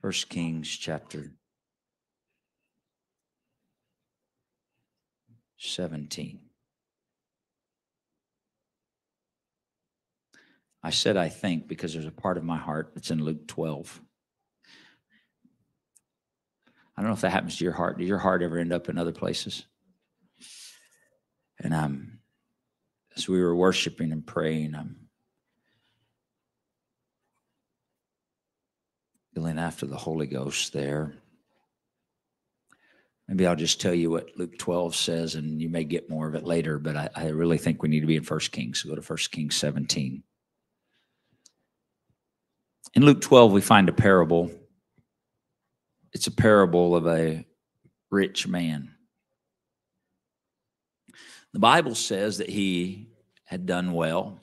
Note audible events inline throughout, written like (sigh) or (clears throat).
First Kings chapter 17. I said I think because there's a part of my heart that's in Luke 12. I don't know if that happens to your heart. Did your heart ever end up in other places? And I'm, as we were worshiping and praying, I'm feeling after the Holy Ghost there. Maybe I'll just tell you what Luke 12 says, and you may get more of it later, but I, I really think we need to be in 1 Kings. So go to 1 Kings 17. In Luke 12, we find a parable. It's a parable of a rich man. The Bible says that he had done well.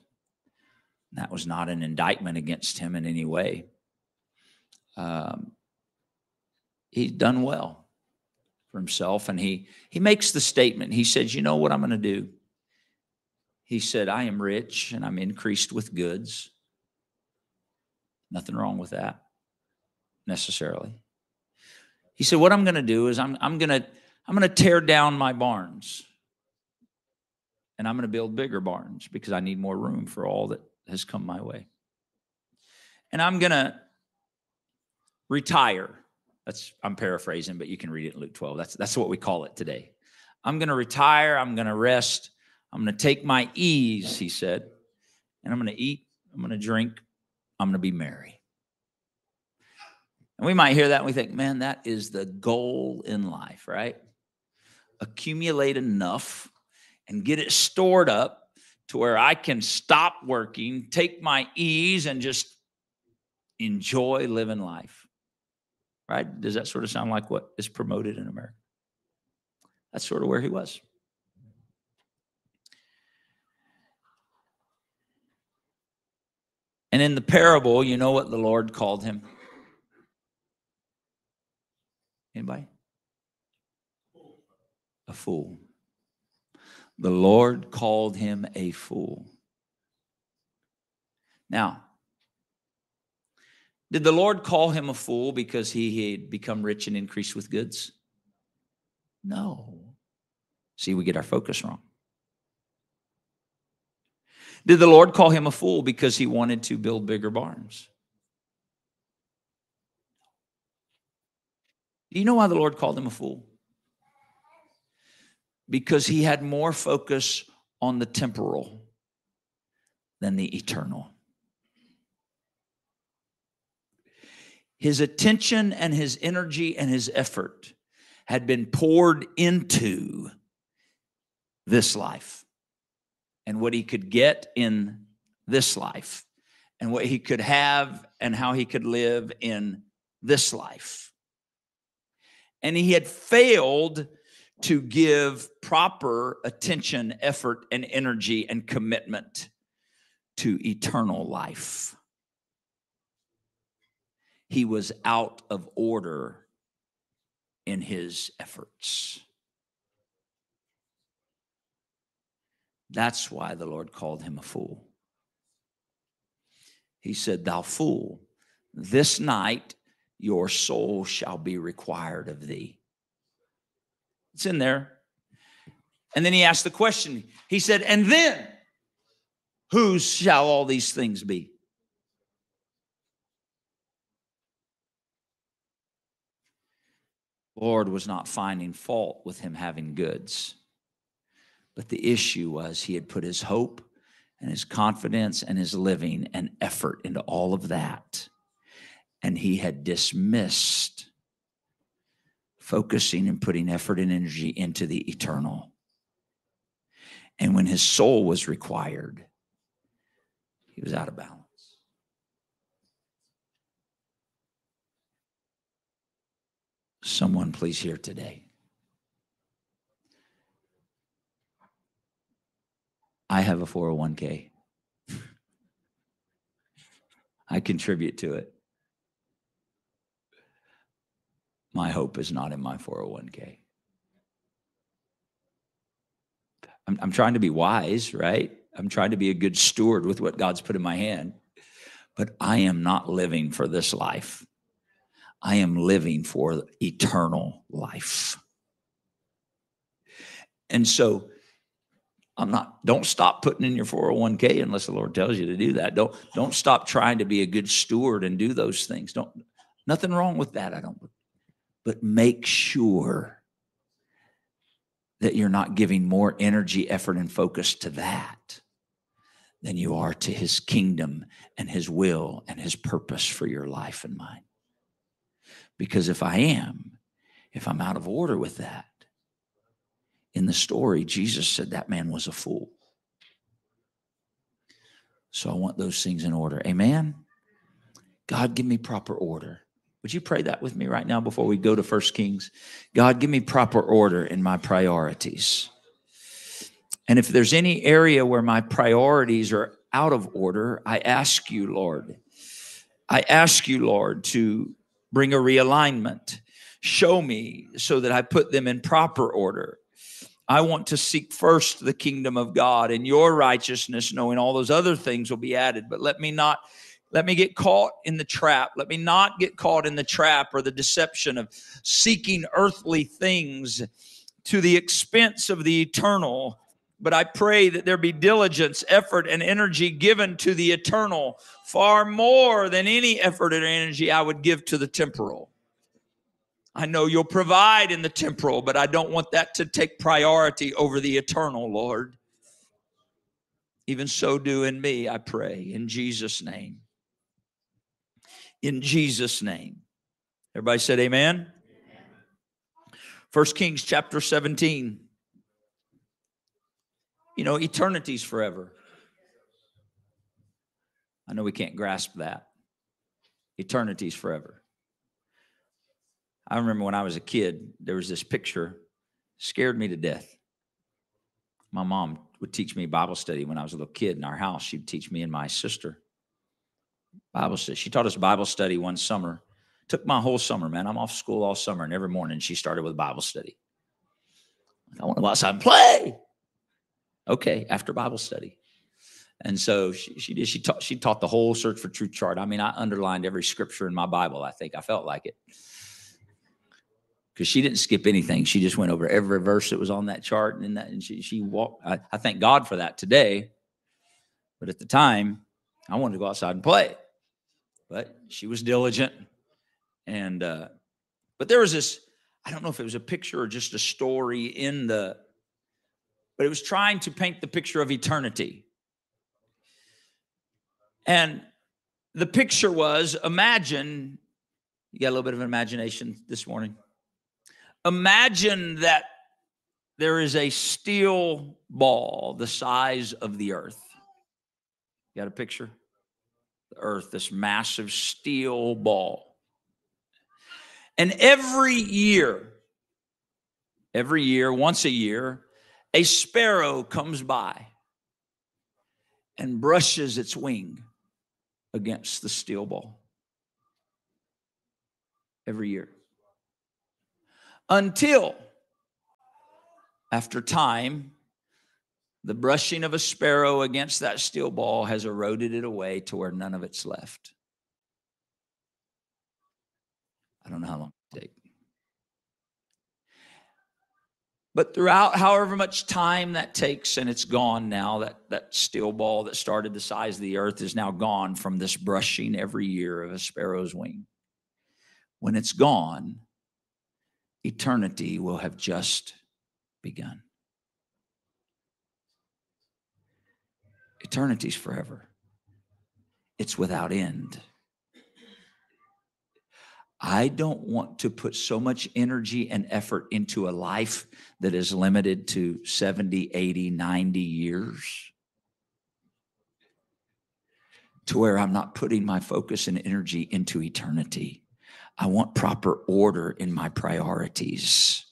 That was not an indictment against him in any way. Um, he's done well for himself, and he he makes the statement. He says, "You know what I'm going to do." He said, "I am rich, and I'm increased with goods." Nothing wrong with that necessarily. He said, What I'm going to do is I'm, I'm going to I'm going to tear down my barns and I'm going to build bigger barns because I need more room for all that has come my way. And I'm going to retire. That's I'm paraphrasing, but you can read it in Luke 12. That's that's what we call it today. I'm going to retire, I'm going to rest, I'm going to take my ease, he said, and I'm going to eat, I'm going to drink, I'm going to be merry. And we might hear that and we think, man, that is the goal in life, right? Accumulate enough and get it stored up to where I can stop working, take my ease, and just enjoy living life. Right? Does that sort of sound like what is promoted in America? That's sort of where he was. And in the parable, you know what the Lord called him? Anybody? A fool. The Lord called him a fool. Now, did the Lord call him a fool because he had become rich and increased with goods? No. See, we get our focus wrong. Did the Lord call him a fool because he wanted to build bigger barns? Do you know why the Lord called him a fool? Because he had more focus on the temporal than the eternal. His attention and his energy and his effort had been poured into this life and what he could get in this life and what he could have and how he could live in this life. And he had failed to give proper attention, effort, and energy and commitment to eternal life. He was out of order in his efforts. That's why the Lord called him a fool. He said, Thou fool, this night your soul shall be required of thee. It's in there. And then he asked the question. He said, And then whose shall all these things be? Lord was not finding fault with him having goods. But the issue was he had put his hope and his confidence and his living and effort into all of that. And he had dismissed focusing and putting effort and energy into the eternal. And when his soul was required, he was out of balance. Someone, please hear today. I have a 401k. I contribute to it. My hope is not in my 401k. I'm, I'm trying to be wise, right? I'm trying to be a good steward with what God's put in my hand. But I am not living for this life. I am living for eternal life. And so I'm not don't stop putting in your 401k unless the Lord tells you to do that. Don't don't stop trying to be a good steward and do those things. Don't nothing wrong with that, I don't. But make sure that you're not giving more energy, effort, and focus to that than you are to his kingdom and his will and his purpose for your life and mine. Because if I am, if I'm out of order with that, in the story, Jesus said that man was a fool. So I want those things in order. Amen. God, give me proper order. Would you pray that with me right now before we go to First Kings? God, give me proper order in my priorities. And if there's any area where my priorities are out of order, I ask you, Lord, I ask you, Lord, to bring a realignment. Show me so that I put them in proper order. I want to seek first the kingdom of God and your righteousness, knowing all those other things will be added. But let me not let me get caught in the trap. Let me not get caught in the trap or the deception of seeking earthly things to the expense of the eternal. But I pray that there be diligence, effort, and energy given to the eternal far more than any effort or energy I would give to the temporal. I know you'll provide in the temporal, but I don't want that to take priority over the eternal, Lord. Even so, do in me, I pray, in Jesus' name in Jesus' name. Everybody said amen. First Kings chapter 17. You know, eternity's forever. I know we can't grasp that. Eternity's forever. I remember when I was a kid, there was this picture, scared me to death. My mom would teach me Bible study when I was a little kid in our house. She'd teach me and my sister. Bible study. She taught us Bible study one summer. Took my whole summer, man. I'm off school all summer, and every morning she started with Bible study. I want to go outside and play. Okay, after Bible study. And so she, she did. She taught. She taught the whole search for truth chart. I mean, I underlined every scripture in my Bible. I think I felt like it because she didn't skip anything. She just went over every verse that was on that chart, and that, and she she walked. I, I thank God for that today. But at the time, I wanted to go outside and play but she was diligent. And, uh, but there was this, I don't know if it was a picture or just a story in the, but it was trying to paint the picture of eternity. And the picture was imagine, you got a little bit of imagination this morning. Imagine that there is a steel ball the size of the earth. You got a picture? the earth, this massive steel ball. And every year, every year, once a year, a sparrow comes by and brushes its wing against the steel ball. Every year. Until after time, the brushing of a sparrow against that steel ball has eroded it away to where none of it's left. I don't know how long it takes. But throughout however much time that takes, and it's gone now, that, that steel ball that started the size of the earth is now gone from this brushing every year of a sparrow's wing. When it's gone, eternity will have just begun. Eternity's forever, it's without end. I don't want to put so much energy and effort into a life that is limited to 70, 80, 90 years to where I'm not putting my focus and energy into eternity. I want proper order in my priorities.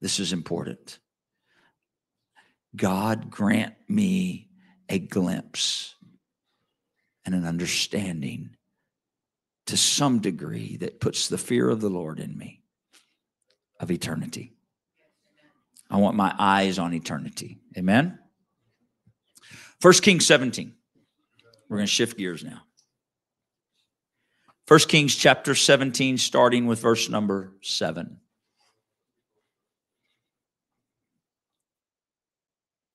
This is important. God grant me a glimpse and an understanding to some degree that puts the fear of the Lord in me of eternity. I want my eyes on eternity. Amen. First Kings 17. We're going to shift gears now. First Kings chapter 17, starting with verse number 7.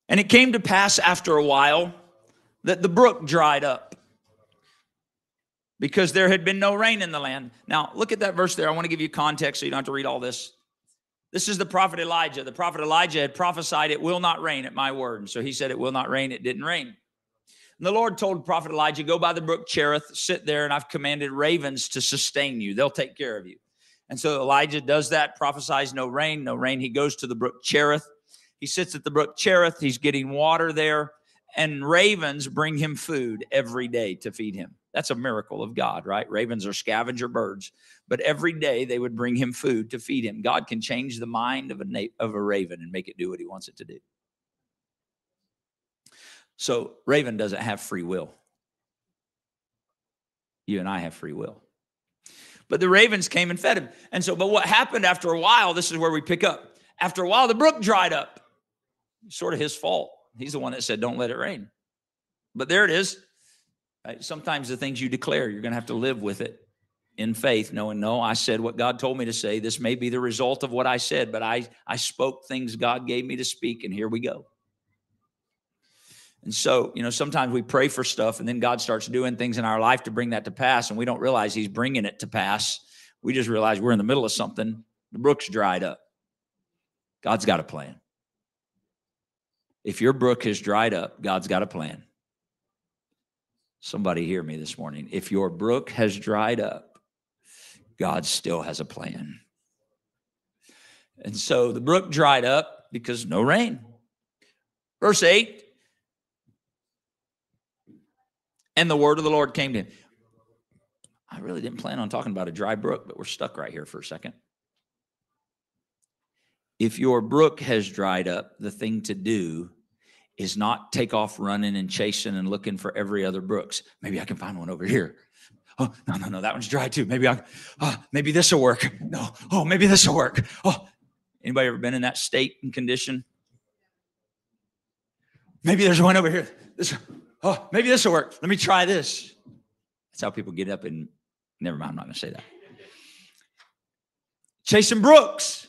And it came to pass after a while that the brook dried up because there had been no rain in the land. Now, look at that verse there. I want to give you context so you don't have to read all this. This is the prophet Elijah. The prophet Elijah had prophesied, It will not rain at my word. And so he said, It will not rain. It didn't rain. And the Lord told prophet Elijah, Go by the brook Cherith, sit there, and I've commanded ravens to sustain you. They'll take care of you. And so Elijah does that, prophesies no rain, no rain. He goes to the brook Cherith. He sits at the brook Cherith. He's getting water there, and ravens bring him food every day to feed him. That's a miracle of God, right? Ravens are scavenger birds, but every day they would bring him food to feed him. God can change the mind of a na- of a raven and make it do what he wants it to do. So, raven doesn't have free will. You and I have free will. But the ravens came and fed him. And so, but what happened after a while, this is where we pick up. After a while, the brook dried up sort of his fault. He's the one that said, Don't let it rain. But there it is. Sometimes the things you declare, you're going to have to live with it in faith, knowing, no, I said what God told me to say. This may be the result of what I said, but I, I spoke things God gave me to speak, and here we go. And so, you know, sometimes we pray for stuff and then God starts doing things in our life to bring that to pass, and we don't realize He's bringing it to pass. We just realize we're in the middle of something. The brook's dried up. God's got a plan. If your brook has dried up, God's got a plan. Somebody hear me this morning. If your brook has dried up, God still has a plan. And so the brook dried up because no rain. Verse 8 And the word of the Lord came to him. I really didn't plan on talking about a dry brook, but we're stuck right here for a second. If your brook has dried up, the thing to do is not take off running and chasing and looking for every other brooks. Maybe I can find one over here. Oh, no, no, no, that one's dry too. Maybe I, oh, maybe this will work. No, oh, maybe this will work. Oh, anybody ever been in that state and condition? Maybe there's one over here. This, oh, maybe this will work. Let me try this. That's how people get up and never mind. I'm not going to say that. Chasing brooks.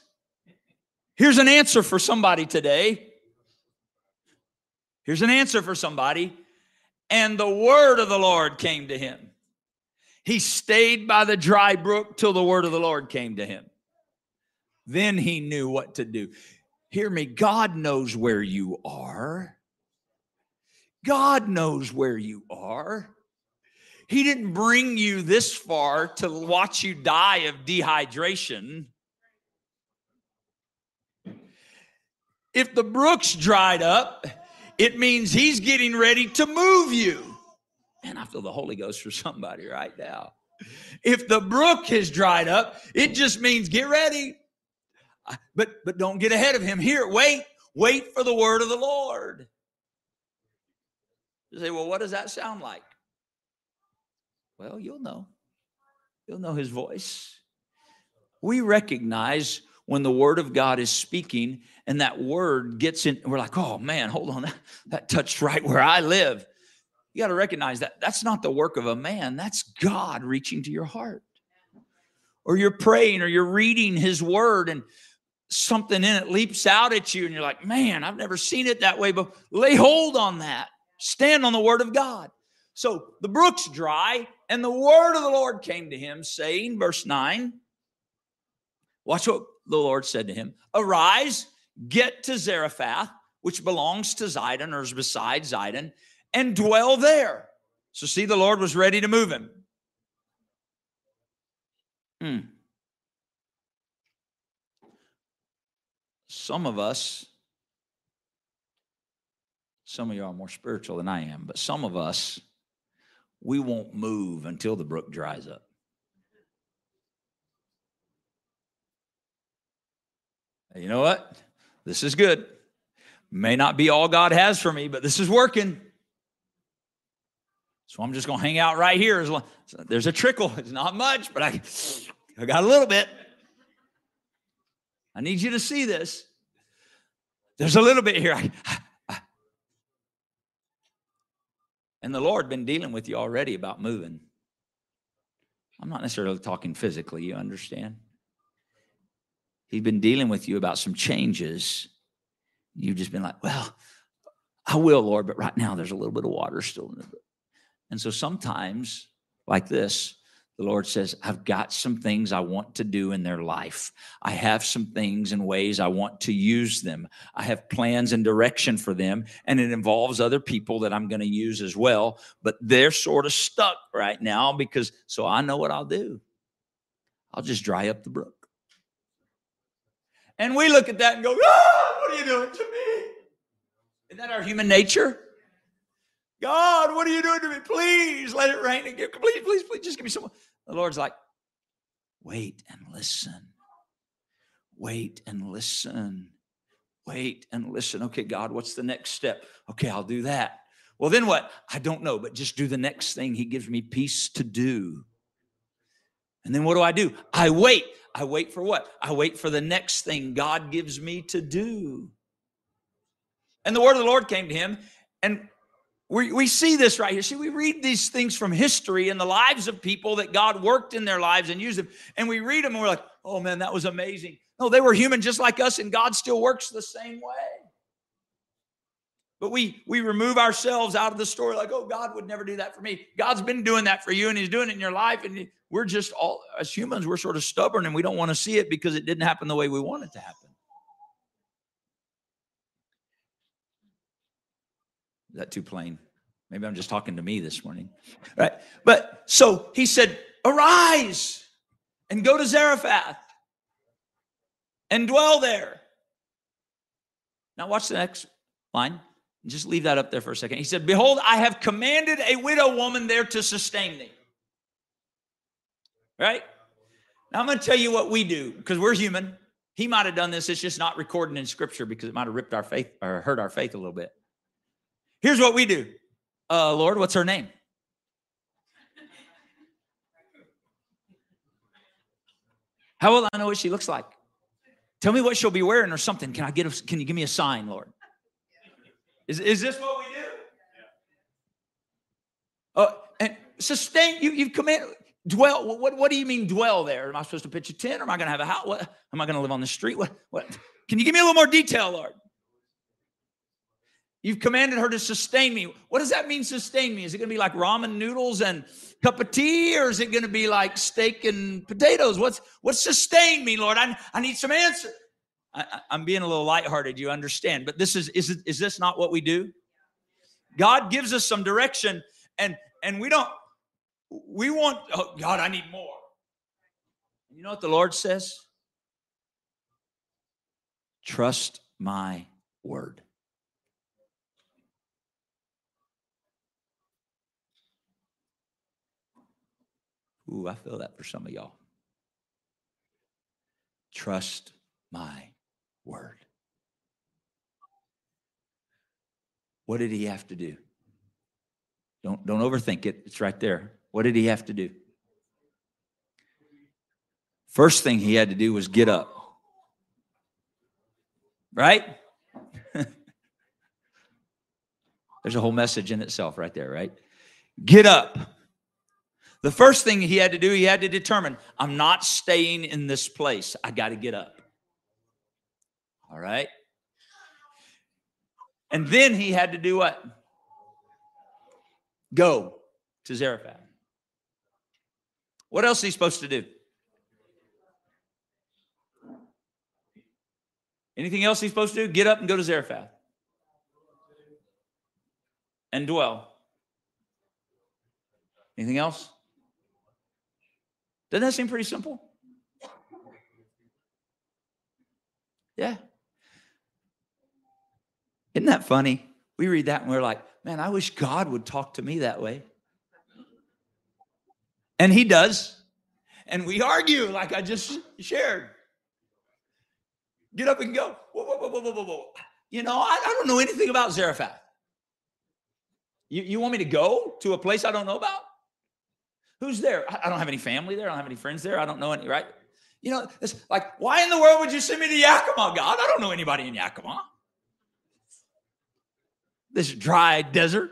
Here's an answer for somebody today. Here's an answer for somebody. And the word of the Lord came to him. He stayed by the dry brook till the word of the Lord came to him. Then he knew what to do. Hear me, God knows where you are. God knows where you are. He didn't bring you this far to watch you die of dehydration. If the brook's dried up, it means he's getting ready to move you. Man, I feel the Holy Ghost for somebody right now. If the brook has dried up, it just means get ready. But but don't get ahead of him. Here, wait, wait for the word of the Lord. You say, well, what does that sound like? Well, you'll know. You'll know his voice. We recognize when the word of God is speaking and that word gets in, we're like, oh man, hold on, (laughs) that, that touched right where I live. You got to recognize that that's not the work of a man, that's God reaching to your heart. Or you're praying or you're reading his word and something in it leaps out at you and you're like, man, I've never seen it that way, but lay hold on that. Stand on the word of God. So the brook's dry, and the word of the Lord came to him, saying, verse 9, watch what the Lord said to him Arise, get to Zarephath, which belongs to Zidon or is beside Zidon, and dwell there. So, see, the Lord was ready to move him. Hmm. Some of us, some of you are more spiritual than I am, but some of us, we won't move until the brook dries up. You know what? This is good. May not be all God has for me, but this is working. So I'm just going to hang out right here. There's a trickle. It's not much, but I, I got a little bit. I need you to see this. There's a little bit here. and the Lord been dealing with you already about moving. I'm not necessarily talking physically, you understand? He's been dealing with you about some changes. You've just been like, well, I will, Lord, but right now there's a little bit of water still in the book. And so sometimes, like this, the Lord says, I've got some things I want to do in their life. I have some things and ways I want to use them. I have plans and direction for them, and it involves other people that I'm going to use as well. But they're sort of stuck right now because, so I know what I'll do. I'll just dry up the brook. And we look at that and go, God, what are you doing to me? Isn't that our human nature? God, what are you doing to me? Please let it rain and give, please, please, please, just give me some. The Lord's like, wait and listen. Wait and listen. Wait and listen. Okay, God, what's the next step? Okay, I'll do that. Well, then what? I don't know, but just do the next thing. He gives me peace to do. And then what do I do? I wait. I wait for what? I wait for the next thing God gives me to do. And the word of the Lord came to him. And we, we see this right here. See, we read these things from history in the lives of people that God worked in their lives and used them. And we read them and we're like, oh man, that was amazing. No, they were human just like us, and God still works the same way. But we we remove ourselves out of the story, like, oh, God would never do that for me. God's been doing that for you, and He's doing it in your life. And we're just all as humans, we're sort of stubborn and we don't want to see it because it didn't happen the way we want it to happen. Is that too plain? Maybe I'm just talking to me this morning. Right? But so he said, Arise and go to Zarephath and dwell there. Now, watch the next line. Just leave that up there for a second. He said, Behold, I have commanded a widow woman there to sustain thee. Right? Now, I'm going to tell you what we do because we're human. He might have done this. It's just not recorded in scripture because it might have ripped our faith or hurt our faith a little bit. Here's what we do uh, Lord, what's her name? How will I know what she looks like? Tell me what she'll be wearing or something. Can I get a, can you give me a sign, Lord? Is, is this what we do? Uh, and sustain, you, you've commanded, dwell. What, what do you mean dwell there? Am I supposed to pitch a tent or am I going to have a house? What, am I going to live on the street? What, what? Can you give me a little more detail, Lord? You've commanded her to sustain me. What does that mean, sustain me? Is it going to be like ramen noodles and cup of tea, or is it going to be like steak and potatoes? What's what sustain me, Lord? I, I need some answer. I, am being a little lighthearted, you understand. But this is is is this not what we do? God gives us some direction, and and we don't. We want oh, God. I need more. You know what the Lord says? Trust my word. Ooh, I feel that for some of y'all. Trust my word. What did he have to do? Don't, don't overthink it. It's right there. What did he have to do? First thing he had to do was get up. Right? (laughs) There's a whole message in itself right there, right? Get up. The first thing he had to do, he had to determine I'm not staying in this place. I got to get up. All right. And then he had to do what? Go to Zarephath. What else is he supposed to do? Anything else he's supposed to do? Get up and go to Zarephath and dwell. Anything else? Doesn't that seem pretty simple? Yeah. Isn't that funny? We read that and we're like, man, I wish God would talk to me that way. And he does. And we argue like I just shared. Get up and go. Whoa, whoa, whoa, whoa, whoa, whoa. You know, I, I don't know anything about Zarephath. You, you want me to go to a place I don't know about? Who's there? I don't have any family there. I don't have any friends there. I don't know any, right? You know, it's like, why in the world would you send me to Yakima, God? I don't know anybody in Yakima. This dry desert.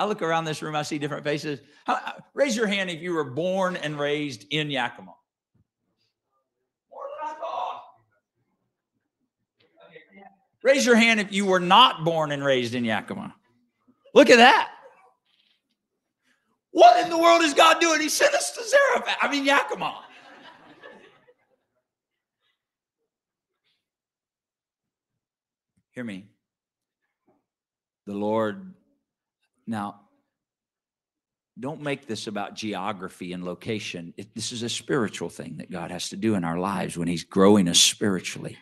I look around this room, I see different faces. How, raise your hand if you were born and raised in Yakima. More than I thought. Raise your hand if you were not born and raised in Yakima. Look at that. What in the world is God doing? He sent us to Zarephath. I mean, Yakima. Hear me. The Lord, now, don't make this about geography and location. It, this is a spiritual thing that God has to do in our lives when He's growing us spiritually.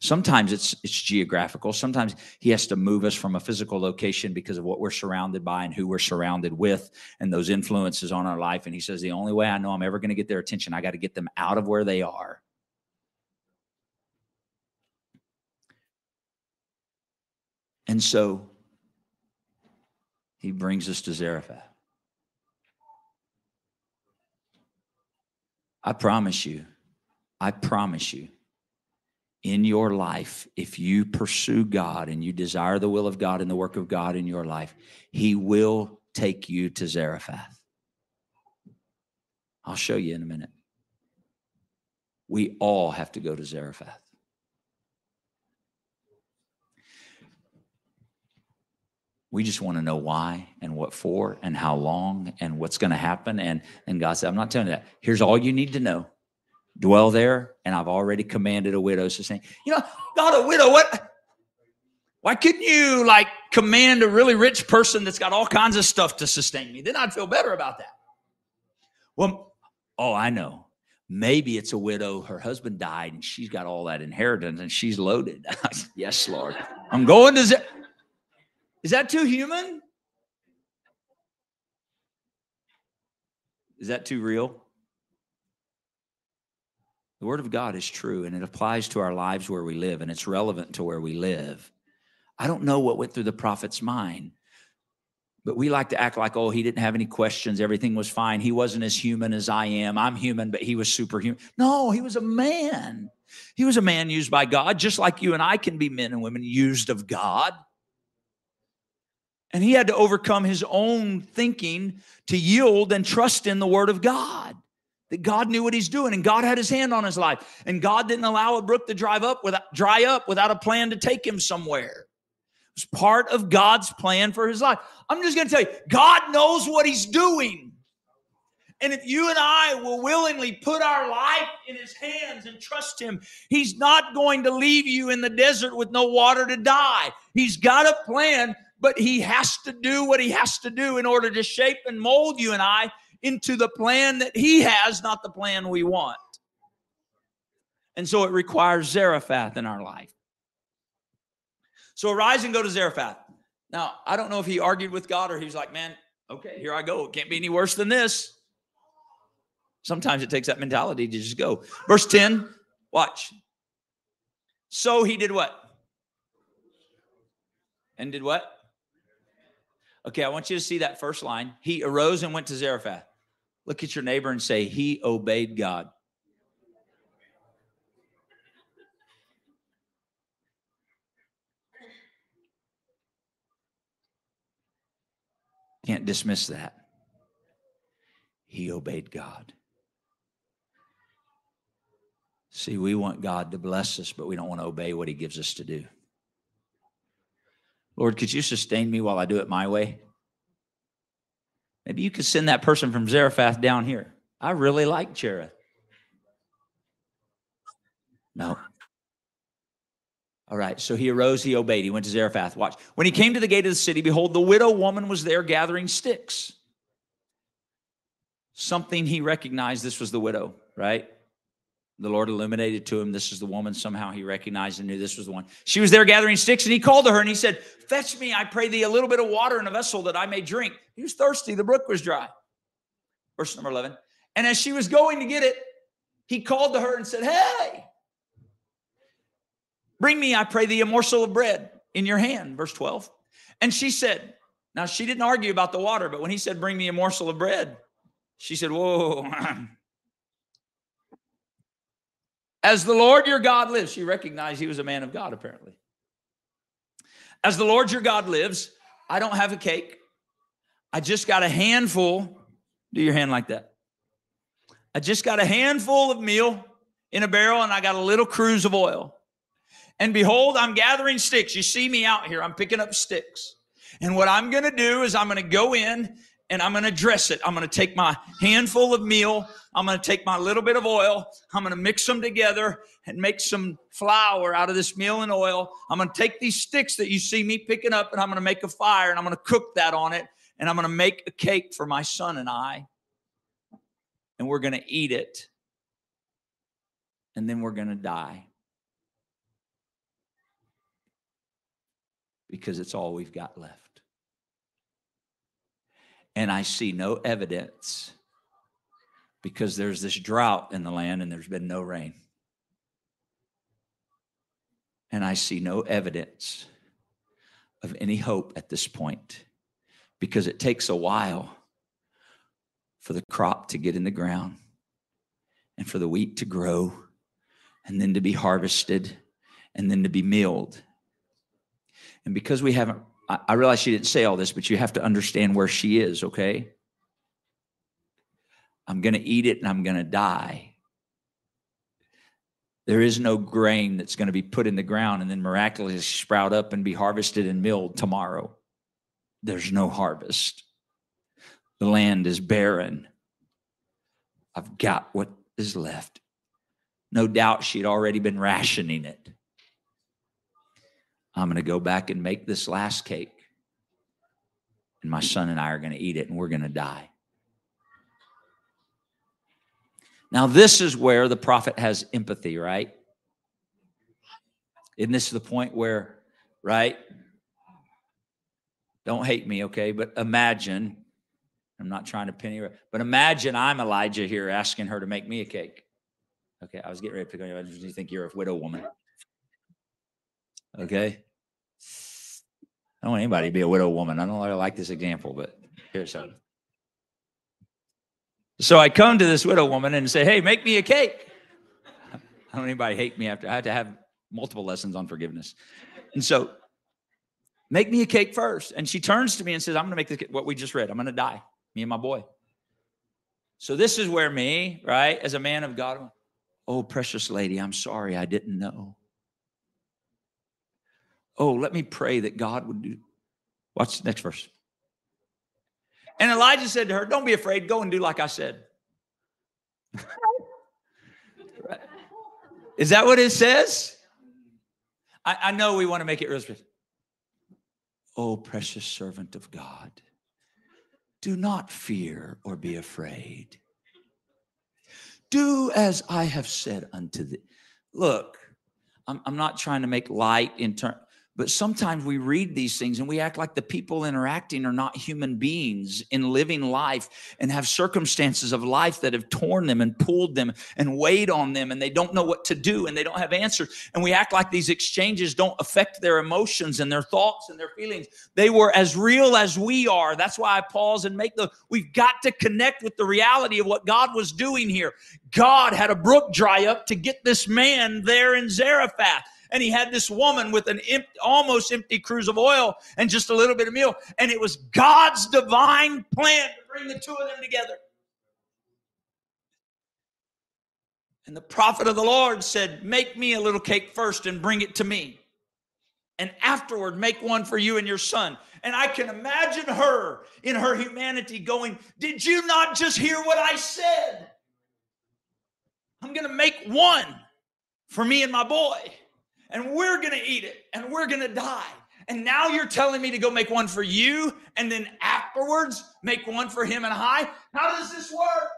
Sometimes it's it's geographical. Sometimes he has to move us from a physical location because of what we're surrounded by and who we're surrounded with and those influences on our life. And he says, the only way I know I'm ever going to get their attention, I got to get them out of where they are. And so he brings us to Zarephath. I promise you, I promise you, in your life, if you pursue God and you desire the will of God and the work of God in your life, He will take you to Zarephath. I'll show you in a minute. We all have to go to Zarephath. We just want to know why and what for and how long and what's going to happen. And, and God said, I'm not telling you that. Here's all you need to know dwell there, and I've already commanded a widow to say, you know, not a widow, what? Why couldn't you like command a really rich person that's got all kinds of stuff to sustain me? Then I'd feel better about that. Well, oh, I know. Maybe it's a widow, her husband died, and she's got all that inheritance and she's loaded. (laughs) yes, Lord. I'm going to. Is that too human? Is that too real? The Word of God is true and it applies to our lives where we live and it's relevant to where we live. I don't know what went through the prophet's mind, but we like to act like, oh, he didn't have any questions. Everything was fine. He wasn't as human as I am. I'm human, but he was superhuman. No, he was a man. He was a man used by God, just like you and I can be men and women used of God. And he had to overcome his own thinking to yield and trust in the word of God that God knew what he's doing and God had his hand on his life. And God didn't allow a brook to drive up without dry up without a plan to take him somewhere. It was part of God's plan for his life. I'm just going to tell you, God knows what he's doing. And if you and I will willingly put our life in his hands and trust him, he's not going to leave you in the desert with no water to die. He's got a plan, but he has to do what he has to do in order to shape and mold you and I into the plan that He has, not the plan we want. And so it requires Zarephath in our life. So arise and go to Zarephath. Now, I don't know if he argued with God or he's like, man, okay, here I go. It can't be any worse than this. Sometimes it takes that mentality to just go. Verse 10, watch. So he did what? And did what? Okay, I want you to see that first line. He arose and went to Zarephath. Look at your neighbor and say, He obeyed God. Can't dismiss that. He obeyed God. See, we want God to bless us, but we don't want to obey what He gives us to do. Lord, could you sustain me while I do it my way? Maybe you could send that person from Zarephath down here. I really like Cherith. No. All right. So he arose, he obeyed. He went to Zarephath. Watch. When he came to the gate of the city, behold, the widow woman was there gathering sticks. Something he recognized this was the widow, right? The Lord illuminated to him, this is the woman. Somehow he recognized and knew this was the one. She was there gathering sticks, and he called to her and he said, Fetch me, I pray thee, a little bit of water in a vessel that I may drink. He was thirsty, the brook was dry. Verse number 11. And as she was going to get it, he called to her and said, Hey, bring me, I pray thee, a morsel of bread in your hand. Verse 12. And she said, Now she didn't argue about the water, but when he said, Bring me a morsel of bread, she said, Whoa. (clears throat) As the Lord your God lives, she recognized he was a man of God, apparently. As the Lord your God lives, I don't have a cake. I just got a handful. Do your hand like that. I just got a handful of meal in a barrel and I got a little cruse of oil. And behold, I'm gathering sticks. You see me out here. I'm picking up sticks. And what I'm going to do is I'm going to go in and I'm going to dress it. I'm going to take my handful of meal. I'm going to take my little bit of oil. I'm going to mix them together and make some flour out of this meal and oil. I'm going to take these sticks that you see me picking up and I'm going to make a fire and I'm going to cook that on it. And I'm going to make a cake for my son and I. And we're going to eat it. And then we're going to die. Because it's all we've got left and I see no evidence because there's this drought in the land and there's been no rain. And I see no evidence of any hope at this point because it takes a while for the crop to get in the ground and for the wheat to grow and then to be harvested and then to be milled. And because we haven't I, I realize she didn't say all this, but you have to understand where she is, okay? I'm going to eat it and I'm going to die. There is no grain that's going to be put in the ground and then miraculously sprout up and be harvested and milled tomorrow. There's no harvest. The land is barren. I've got what is left. No doubt she'd already been rationing it. I'm going to go back and make this last cake. And my son and I are going to eat it and we're going to die. Now, this is where the prophet has empathy, right? Isn't this the point where, right? Don't hate me, okay? But imagine, I'm not trying to pin you, but imagine I'm Elijah here asking her to make me a cake. Okay, I was getting ready to pick on you. You think you're a widow woman? Okay. I don't want anybody to be a widow woman. I don't really like this example, but here's how. So I come to this widow woman and say, Hey, make me a cake. I don't want anybody hate me after I had to have multiple lessons on forgiveness. And so make me a cake first. And she turns to me and says, I'm going to make the, what we just read. I'm going to die, me and my boy. So this is where me, right, as a man of God, oh, precious lady, I'm sorry I didn't know. Oh, let me pray that God would do. Watch the next verse. And Elijah said to her, Don't be afraid. Go and do like I said. (laughs) Is that what it says? I, I know we want to make it real. Oh, precious servant of God, do not fear or be afraid. Do as I have said unto thee. Look, I'm, I'm not trying to make light in terms but sometimes we read these things and we act like the people interacting are not human beings in living life and have circumstances of life that have torn them and pulled them and weighed on them and they don't know what to do and they don't have answers. And we act like these exchanges don't affect their emotions and their thoughts and their feelings. They were as real as we are. That's why I pause and make the, we've got to connect with the reality of what God was doing here. God had a brook dry up to get this man there in Zarephath and he had this woman with an empty, almost empty cruse of oil and just a little bit of meal. And it was God's divine plan to bring the two of them together. And the prophet of the Lord said, Make me a little cake first and bring it to me. And afterward, make one for you and your son. And I can imagine her in her humanity going, Did you not just hear what I said? I'm going to make one for me and my boy and we're going to eat it and we're going to die. And now you're telling me to go make one for you and then afterwards make one for him and I? How does this work?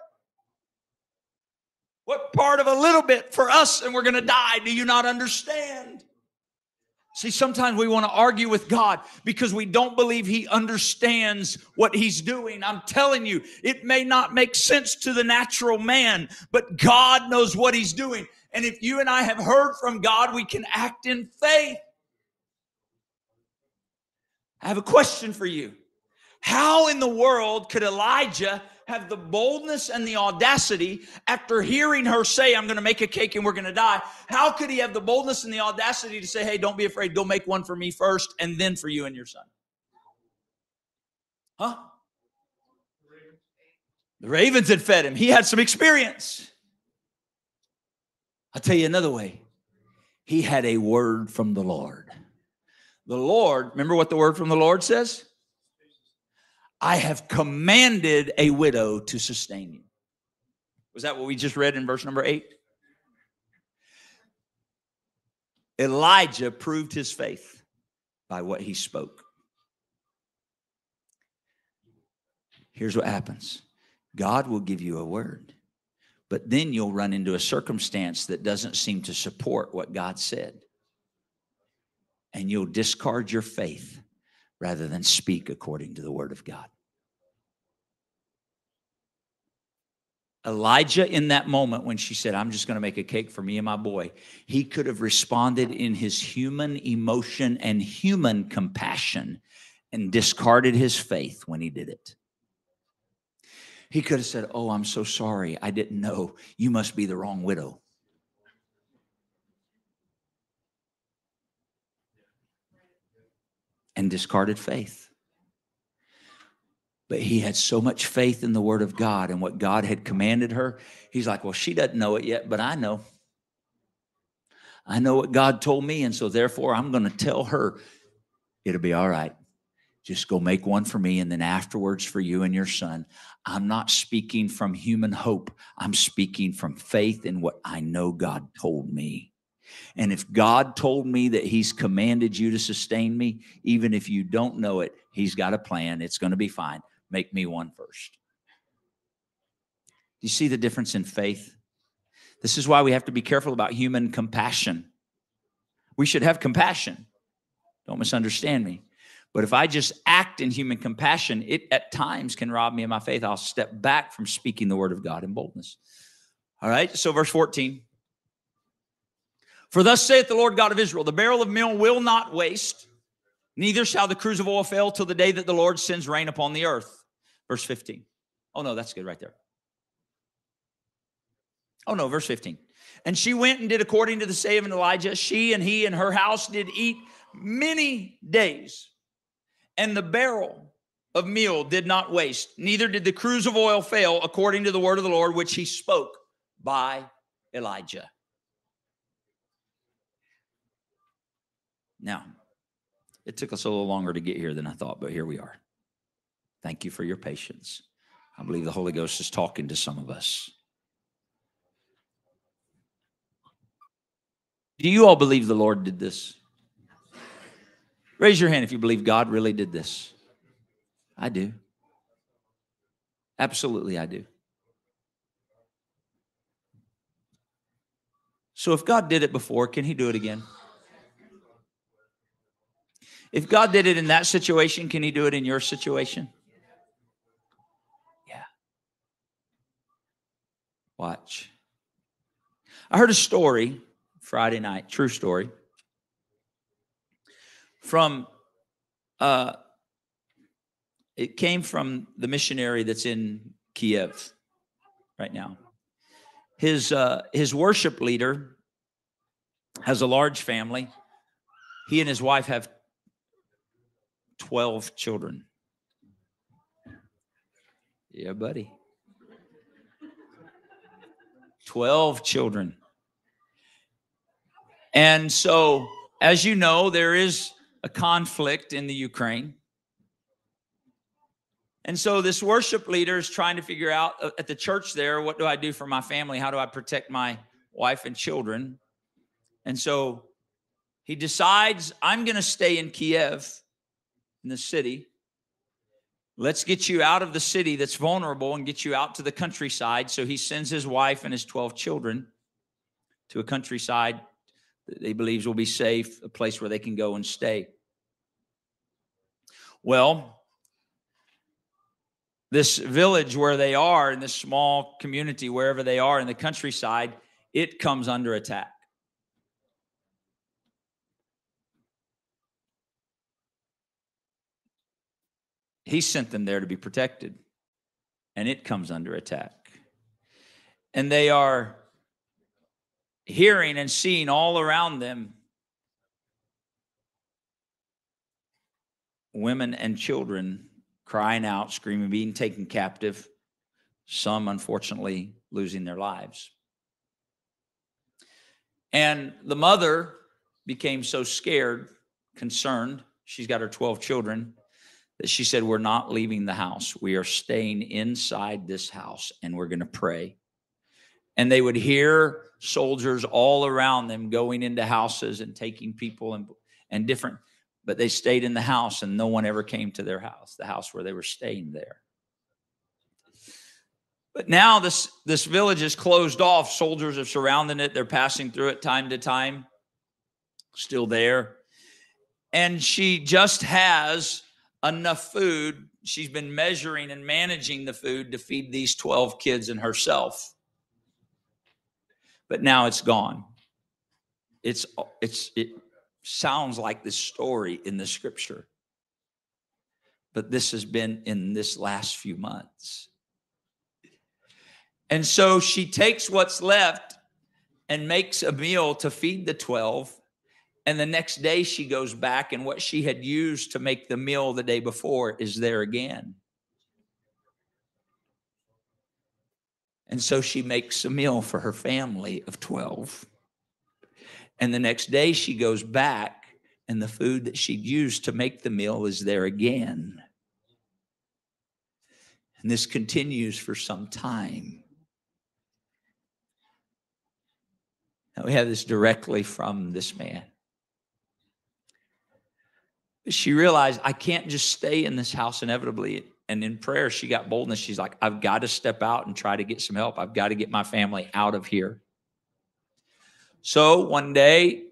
What part of a little bit for us and we're going to die do you not understand? See, sometimes we want to argue with God because we don't believe He understands what He's doing. I'm telling you, it may not make sense to the natural man, but God knows what He's doing. And if you and I have heard from God, we can act in faith. I have a question for you. How in the world could Elijah have the boldness and the audacity after hearing her say, I'm going to make a cake and we're going to die? How could he have the boldness and the audacity to say, Hey, don't be afraid, go make one for me first and then for you and your son? Huh? The ravens had fed him. He had some experience. I'll tell you another way. He had a word from the Lord. The Lord, remember what the word from the Lord says? I have commanded a widow to sustain you. Was that what we just read in verse number eight? Elijah proved his faith by what he spoke. Here's what happens God will give you a word, but then you'll run into a circumstance that doesn't seem to support what God said. And you'll discard your faith rather than speak according to the word of God. Elijah, in that moment when she said, I'm just going to make a cake for me and my boy, he could have responded in his human emotion and human compassion and discarded his faith when he did it. He could have said, Oh, I'm so sorry. I didn't know. You must be the wrong widow. And discarded faith. But he had so much faith in the word of God and what God had commanded her. He's like, Well, she doesn't know it yet, but I know. I know what God told me. And so therefore, I'm going to tell her it'll be all right. Just go make one for me and then afterwards for you and your son. I'm not speaking from human hope. I'm speaking from faith in what I know God told me. And if God told me that He's commanded you to sustain me, even if you don't know it, He's got a plan. It's going to be fine. Make me one first. Do you see the difference in faith? This is why we have to be careful about human compassion. We should have compassion. Don't misunderstand me. But if I just act in human compassion, it at times can rob me of my faith. I'll step back from speaking the word of God in boldness. All right, so verse 14. For thus saith the Lord God of Israel the barrel of meal will not waste, neither shall the cruse of oil fail till the day that the Lord sends rain upon the earth. Verse 15. Oh, no, that's good right there. Oh, no, verse 15. And she went and did according to the saying of Elijah. She and he and her house did eat many days, and the barrel of meal did not waste, neither did the cruse of oil fail, according to the word of the Lord, which he spoke by Elijah. Now, it took us a little longer to get here than I thought, but here we are. Thank you for your patience. I believe the Holy Ghost is talking to some of us. Do you all believe the Lord did this? Raise your hand if you believe God really did this. I do. Absolutely, I do. So if God did it before, can He do it again? If God did it in that situation, can He do it in your situation? Yeah. Watch. I heard a story Friday night, true story, from, uh, it came from the missionary that's in Kiev right now. His, uh, his worship leader has a large family. He and his wife have 12 children. Yeah, buddy. 12 children. And so, as you know, there is a conflict in the Ukraine. And so, this worship leader is trying to figure out uh, at the church there what do I do for my family? How do I protect my wife and children? And so, he decides, I'm going to stay in Kiev in the city. Let's get you out of the city that's vulnerable and get you out to the countryside. So he sends his wife and his 12 children to a countryside that he believes will be safe, a place where they can go and stay. Well, this village where they are, in this small community, wherever they are in the countryside, it comes under attack. He sent them there to be protected, and it comes under attack. And they are hearing and seeing all around them women and children crying out, screaming, being taken captive, some unfortunately losing their lives. And the mother became so scared, concerned, she's got her 12 children, that she said, We're not leaving the house. We are staying inside this house and we're going to pray. And they would hear soldiers all around them going into houses and taking people and, and different, but they stayed in the house and no one ever came to their house, the house where they were staying there. But now this, this village is closed off. Soldiers have surrounded it. They're passing through it time to time, still there. And she just has enough food. She's been measuring and managing the food to feed these 12 kids and herself. But now it's gone. It's it's it sounds like this story in the scripture. But this has been in this last few months. And so she takes what's left and makes a meal to feed the 12 and the next day she goes back, and what she had used to make the meal the day before is there again. And so she makes a meal for her family of 12. And the next day she goes back, and the food that she'd used to make the meal is there again. And this continues for some time. Now we have this directly from this man she realized I can't just stay in this house inevitably. And in prayer, she got boldness. She's like, I've got to step out and try to get some help. I've got to get my family out of here. So one day,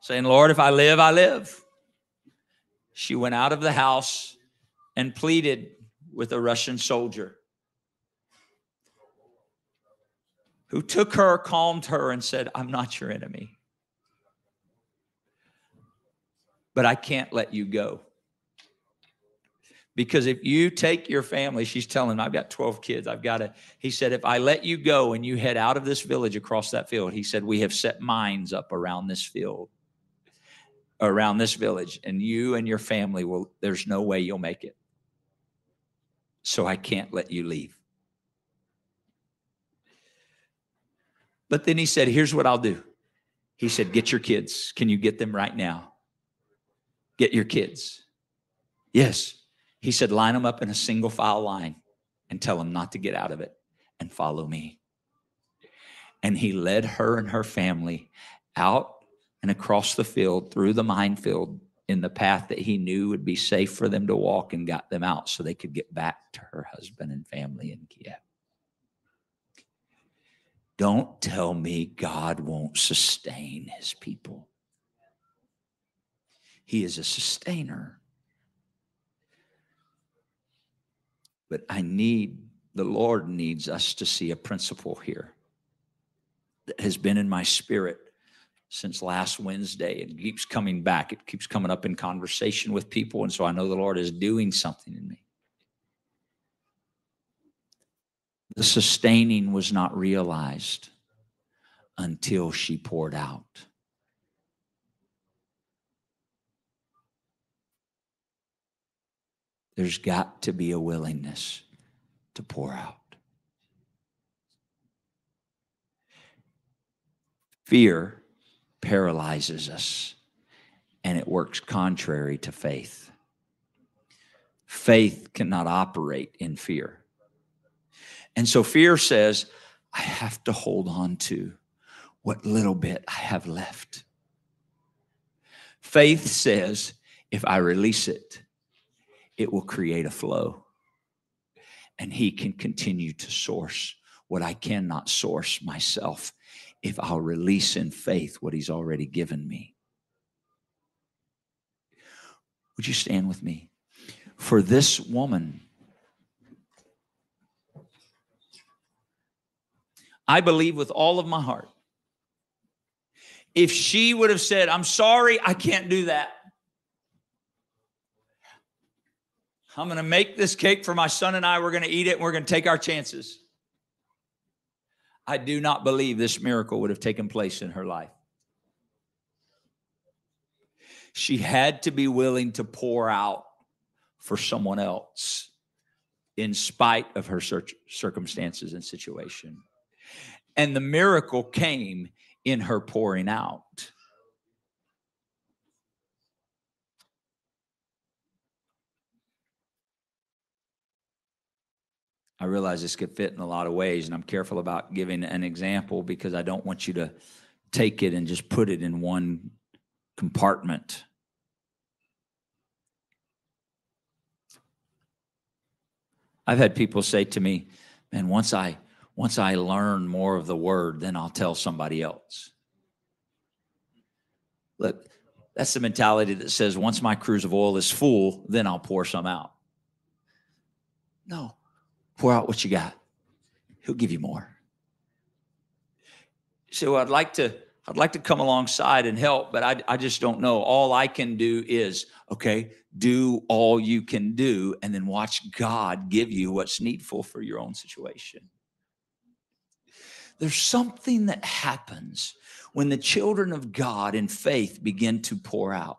saying, Lord, if I live, I live. She went out of the house and pleaded with a Russian soldier who took her, calmed her, and said, I'm not your enemy. but I can't let you go. Because if you take your family, she's telling him, I've got 12 kids. I've got to, he said, if I let you go and you head out of this village across that field, he said, we have set mines up around this field, around this village, and you and your family will, there's no way you'll make it. So I can't let you leave. But then he said, here's what I'll do. He said, get your kids. Can you get them right now? Get your kids. Yes. He said, line them up in a single file line and tell them not to get out of it and follow me. And he led her and her family out and across the field through the minefield in the path that he knew would be safe for them to walk and got them out so they could get back to her husband and family in Kiev. Don't tell me God won't sustain his people. He is a sustainer. But I need, the Lord needs us to see a principle here that has been in my spirit since last Wednesday. It keeps coming back, it keeps coming up in conversation with people. And so I know the Lord is doing something in me. The sustaining was not realized until she poured out. There's got to be a willingness to pour out. Fear paralyzes us and it works contrary to faith. Faith cannot operate in fear. And so fear says, I have to hold on to what little bit I have left. Faith says, if I release it, it will create a flow. And He can continue to source what I cannot source myself if I'll release in faith what He's already given me. Would you stand with me? For this woman, I believe with all of my heart, if she would have said, I'm sorry, I can't do that. I'm going to make this cake for my son and I. We're going to eat it and we're going to take our chances. I do not believe this miracle would have taken place in her life. She had to be willing to pour out for someone else in spite of her circumstances and situation. And the miracle came in her pouring out. I realize this could fit in a lot of ways, and I'm careful about giving an example because I don't want you to take it and just put it in one compartment. I've had people say to me, "Man, once I once I learn more of the word, then I'll tell somebody else." Look, that's the mentality that says once my cruse of oil is full, then I'll pour some out. No, pour out what you got. He'll give you more. So I'd like to I'd like to come alongside and help, but I, I just don't know. All I can do is, okay, do all you can do and then watch God give you what's needful for your own situation. There's something that happens when the children of God in faith begin to pour out.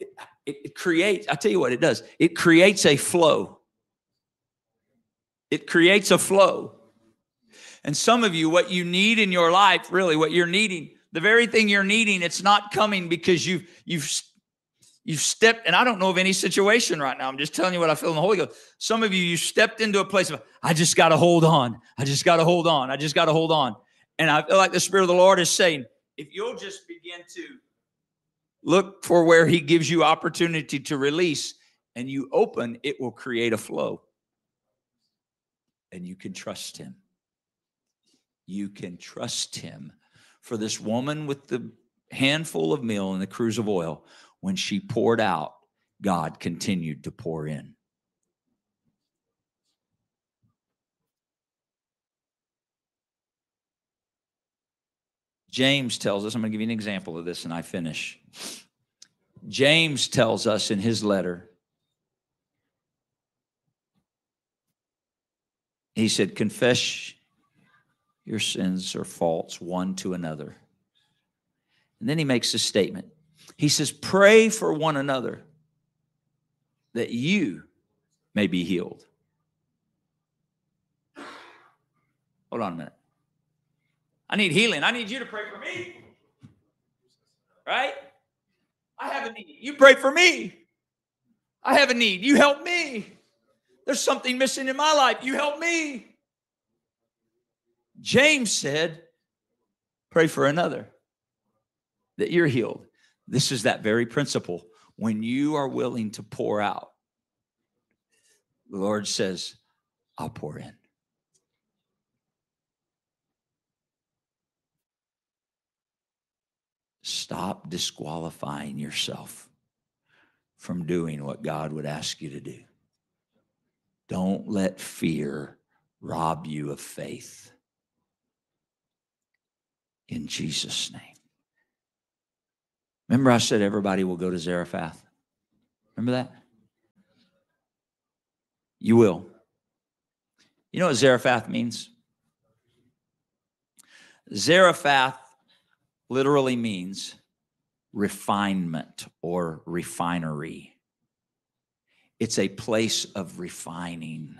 It, it, it creates, I tell you what it does, it creates a flow. It creates a flow. And some of you, what you need in your life, really, what you're needing, the very thing you're needing, it's not coming because you've you've you've stepped, and I don't know of any situation right now. I'm just telling you what I feel in the Holy Ghost. Some of you, you stepped into a place of, I just got to hold on. I just got to hold on. I just got to hold on. And I feel like the Spirit of the Lord is saying, if you'll just begin to look for where He gives you opportunity to release and you open, it will create a flow. And you can trust Him you can trust him. For this woman with the handful of meal and the cruse of oil, when she poured out, God continued to pour in. James tells us, I'm going to give you an example of this and I finish. James tells us in his letter, he said, Confess your sins or faults one to another. And then he makes a statement. He says, Pray for one another that you may be healed. Hold on a minute. I need healing. I need you to pray for me. Right? I have a need. You pray for me. I have a need. You help me. There's something missing in my life. You help me. James said, pray for another that you're healed. This is that very principle. When you are willing to pour out, the Lord says, I'll pour in. Stop disqualifying yourself from doing what God would ask you to do. Don't let fear rob you of faith in Jesus' name. Remember, I said everybody will go to Zarephath? Remember that? You will. You know what Zarephath means? Zarephath literally means refinement or refinery. It's a place of refining.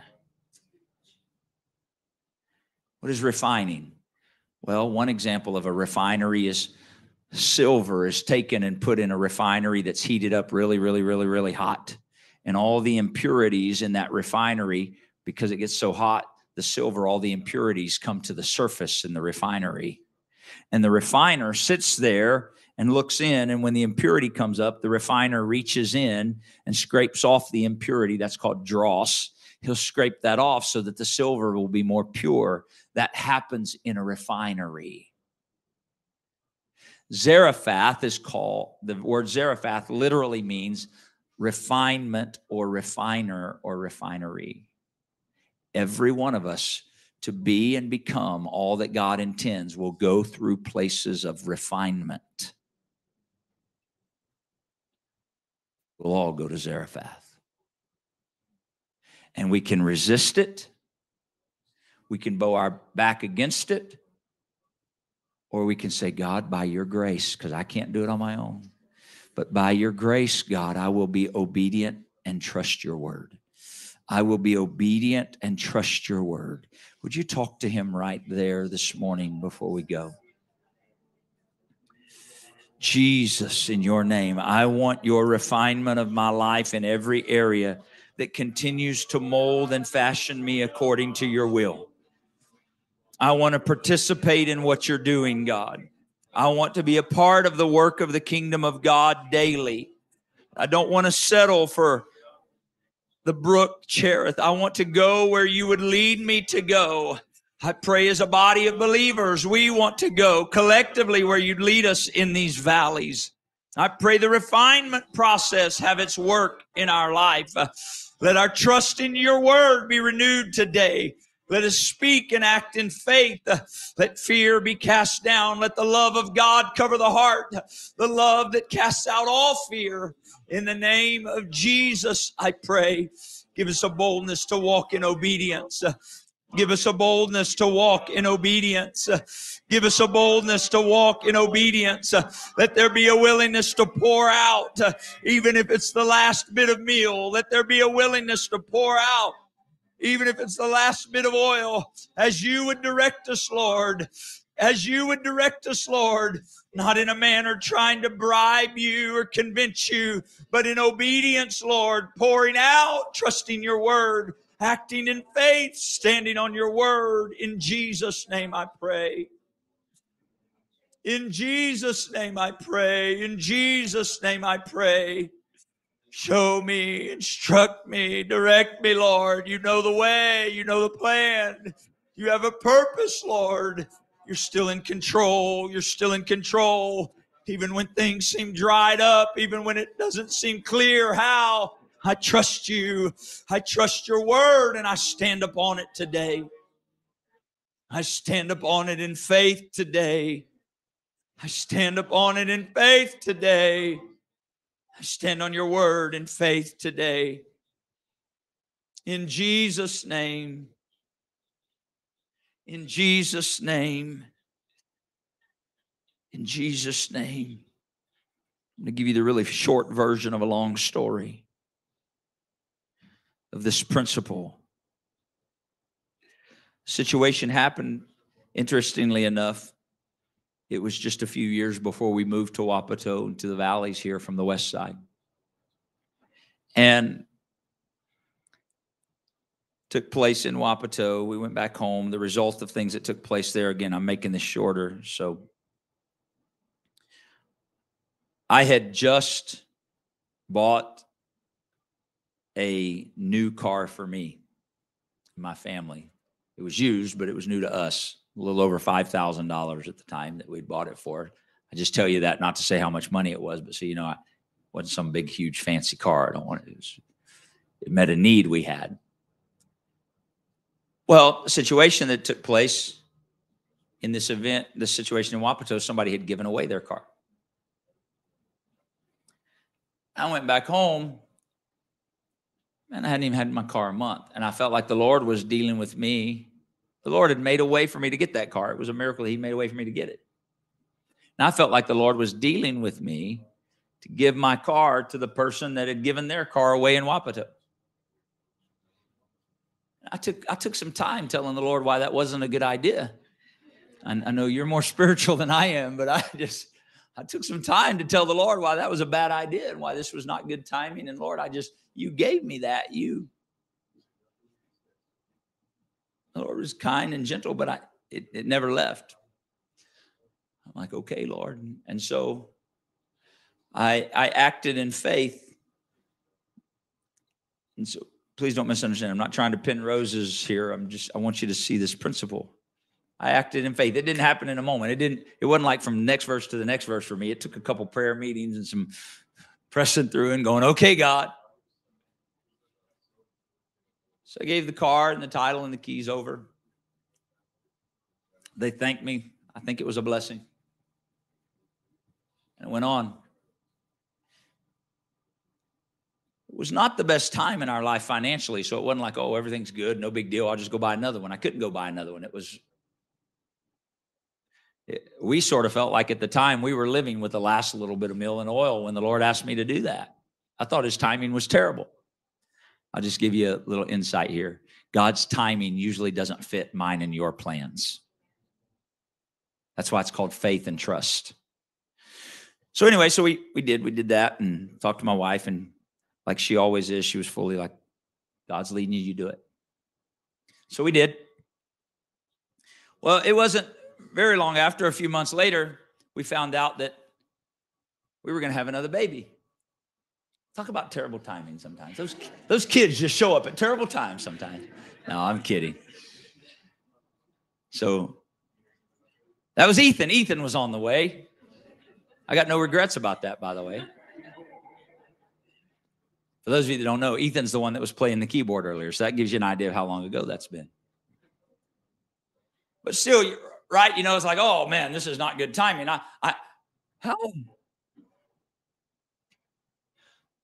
What is refining? Well, one example of a refinery is silver is taken and put in a refinery that's heated up really, really, really, really hot. And all the impurities in that refinery, because it gets so hot, the silver, all the impurities come to the surface in the refinery. And the refiner sits there and looks in. And when the impurity comes up, the refiner reaches in and scrapes off the impurity. That's called dross. He'll scrape that off so that the silver will be more pure that happens in a refinery. Zarephath is called, the word Zarephath literally means refinement or refiner or refinery. Every one of us to be and become all that God intends will go through places of refinement. We'll all go to Zarephath. And we can resist it we can bow our back against it, or we can say, God, by your grace, because I can't do it on my own, But by your grace, God, I will be obedient and trust your word. I will be obedient and trust your word. Would you talk to him right there this morning before we go? Jesus, in your name, I want your refinement of my life in every area that continues to mold and fashion me according to your will. I want to participate in what you're doing, God. I want to be a part of the work of the kingdom of God daily. I don't want to settle for the brook Cherith. I want to go where you would lead me to go. I pray as a body of believers, we want to go collectively where you'd lead us in these valleys. I pray the refinement process have its work in our life. Uh, let our trust in your word be renewed today. Let us speak and act in faith. Uh, let fear be cast down. Let the love of God cover the heart, the love that casts out all fear. In the name of Jesus, I pray. Give us a boldness to walk in obedience. Give us a boldness to walk in obedience. Give us a boldness to walk in obedience. Let there be a willingness to pour out, even if it's the last bit of meal. Let there be a willingness to pour out, even if it's the last bit of oil, as you would direct us, Lord as you would direct us, Lord, not in a manner trying to bribe you or convince you, but in obedience, Lord, pouring out, trusting your word, acting in faith, standing on your word. In Jesus' name I pray. In Jesus' name I pray. In Jesus' name I pray. Show me, instruct me, direct me, Lord. You know the way, you know the plan. You have a purpose, Lord. You're still in control. You're still in control. Even when things seem dried up, even when it doesn't seem clear how, I trust you. I trust your word and I stand upon it today. I stand upon it in faith today. I stand upon it in faith today. I stand on your word in faith today. In Jesus' name. In Jesus' name. In Jesus' name. I'm going to give you the really short version of a long story of this principle. Situation happened, interestingly enough, it was just a few years before we moved to Wapato to the valleys here from the west side. And took place in Wapato. We went back home. The result of things that took place there, again, I'm making this shorter. So I had just bought a new car for me, my family. It was used, but it was new to us. A little over five thousand dollars at the time that we bought it for. I just tell you that not to say how much money it was, but so you know, I wasn't some big, huge, fancy car. I don't want it. It, was, it met a need we had. Well, a situation that took place in this event, this situation in Wapato, somebody had given away their car. I went back home and I hadn't even had my car a month. And I felt like the Lord was dealing with me. The Lord had made a way for me to get that car. It was a miracle. He made a way for me to get it. And I felt like the Lord was dealing with me to give my car to the person that had given their car away in Wapato. I took I took some time telling the Lord why that wasn't a good idea. I, I know you're more (laughs) spiritual than I am, but I just I took some time to tell the Lord why that was a bad idea and why this was not good timing. And Lord, I just you gave me that. You the Lord was kind and gentle, but I it, it never left. I'm like, okay, Lord. And so I I acted in faith. And so please don't misunderstand. I'm not trying to pin roses here. I'm just, I want you to see this principle. I acted in faith. It didn't happen in a moment. It didn't, it wasn't like from next verse to the next verse for me. It took a couple prayer meetings and some pressing through and going, okay, God. So I gave the car and the title and the keys over. They thanked me. I think it was a blessing. And it went on. it was not the best time in our life financially. So it wasn't like, oh, everything's good, no big deal. I'll just go buy another one. I couldn't go buy another one. It was it- we sort of felt like at the time we were living with the last little bit of meal and oil when the Lord asked me to do that. I thought his timing was terrible. I'll just give you a little insight here. God's timing usually doesn't fit mine and your plans. That's why it's called faith and trust. So anyway, so we we did we did that and talked to my wife and like she always is, she was fully like, God's leading you, you do it. So we did. Well, it wasn't very long after, a few months later, we found out that we were going to have another baby. Talk about terrible timing sometimes. Those, those kids just show up at terrible times sometimes. No, I'm kidding. So that was Ethan. Ethan was on the way. I got no regrets about that, by the way. For those of you that don't know, Ethan's the one that was playing the keyboard earlier. So that gives you an idea of how long ago that's been. But still, right? You know, it's like, oh man, this is not good timing. I, I, how?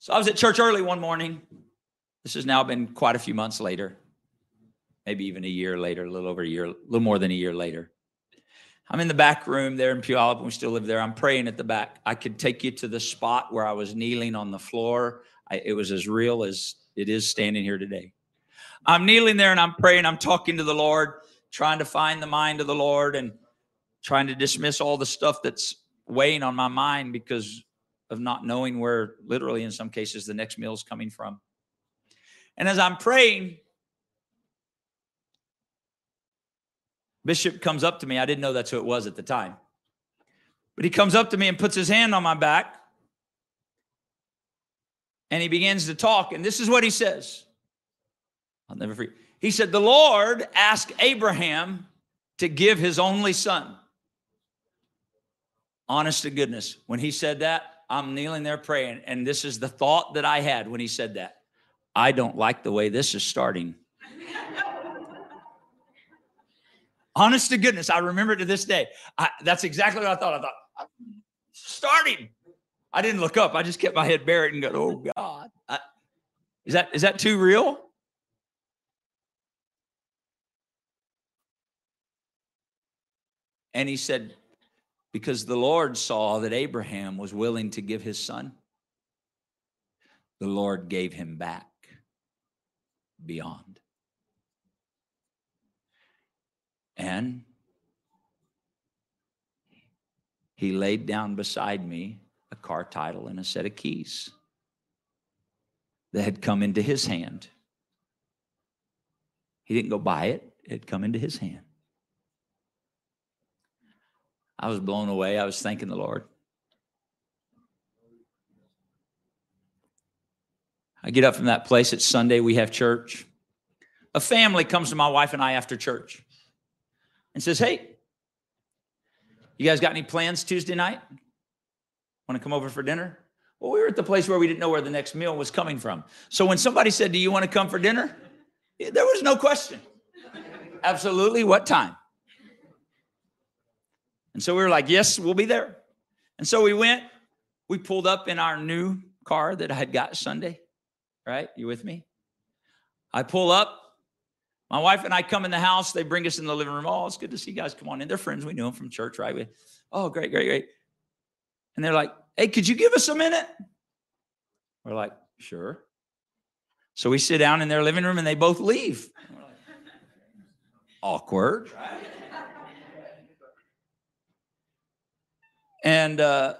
So I was at church early one morning. This has now been quite a few months later, maybe even a year later, a little over a year, a little more than a year later. I'm in the back room there in Puyallup. And we still live there. I'm praying at the back. I could take you to the spot where I was kneeling on the floor. I, it was as real as it is standing here today. I'm kneeling there and I'm praying. I'm talking to the Lord, trying to find the mind of the Lord and trying to dismiss all the stuff that's weighing on my mind because of not knowing where, literally, in some cases, the next meal is coming from. And as I'm praying, Bishop comes up to me. I didn't know that's who it was at the time. But he comes up to me and puts his hand on my back. And he begins to talk. And this is what he says. I'll never forget. He said, The Lord asked Abraham to give his only son. Honest to goodness. When he said that, I'm kneeling there praying. And this is the thought that I had when he said that. I don't like the way this is starting. (laughs) Honest to goodness, I remember to this day. I, that's exactly what I thought. I thought, starting. I didn't look up. I just kept my head buried and go, "Oh God, I, is that is that too real?" And he said, because the Lord saw that Abraham was willing to give his son, the Lord gave him back beyond. And he laid down beside me a car title and a set of keys that had come into his hand. He didn't go buy it, it had come into his hand. I was blown away. I was thanking the Lord. I get up from that place. It's Sunday. We have church. A family comes to my wife and I after church and says, Hey, you guys got any plans Tuesday night? Want to come over for dinner? Well, we were at the place where we didn't know where the next meal was coming from. So when somebody said, Do you want to come for dinner? There was no question. Absolutely. What time? And so we were like, yes, we'll be there. And so we went, we pulled up in our new car that I had got Sunday, right? You with me? I pull up. My wife and I come in the house. They bring us in the living room. Oh, it's good to see you guys. Come on in. They're friends. We knew them from church, right? We, oh, great, great, great. And they're like, hey, could you give us a minute? We're like, sure. So we sit down in their living room and they both leave. Awkward. And uh,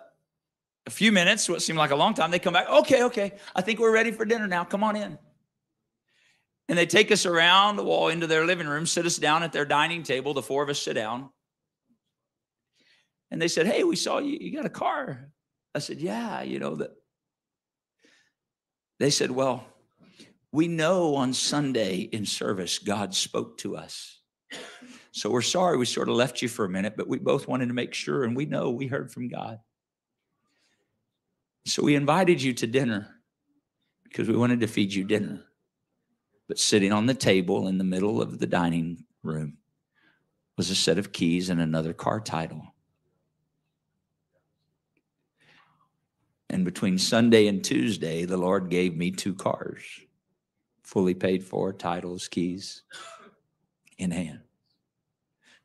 a few minutes, what seemed like a long time, they come back. Okay, okay. I think we're ready for dinner now. Come on in. And they take us around the wall into their living room, sit us down at their dining table. The four of us sit down. And they said, Hey, we saw you. You got a car. I said, Yeah, you know that. They said, Well, we know on Sunday in service, God spoke to us. So we're sorry we sort of left you for a minute, but we both wanted to make sure, and we know we heard from God. So we invited you to dinner because we wanted to feed you dinner. But sitting on the table in the middle of the dining room was a set of keys and another car title. And between Sunday and Tuesday, the Lord gave me two cars, fully paid for, titles, keys in hand.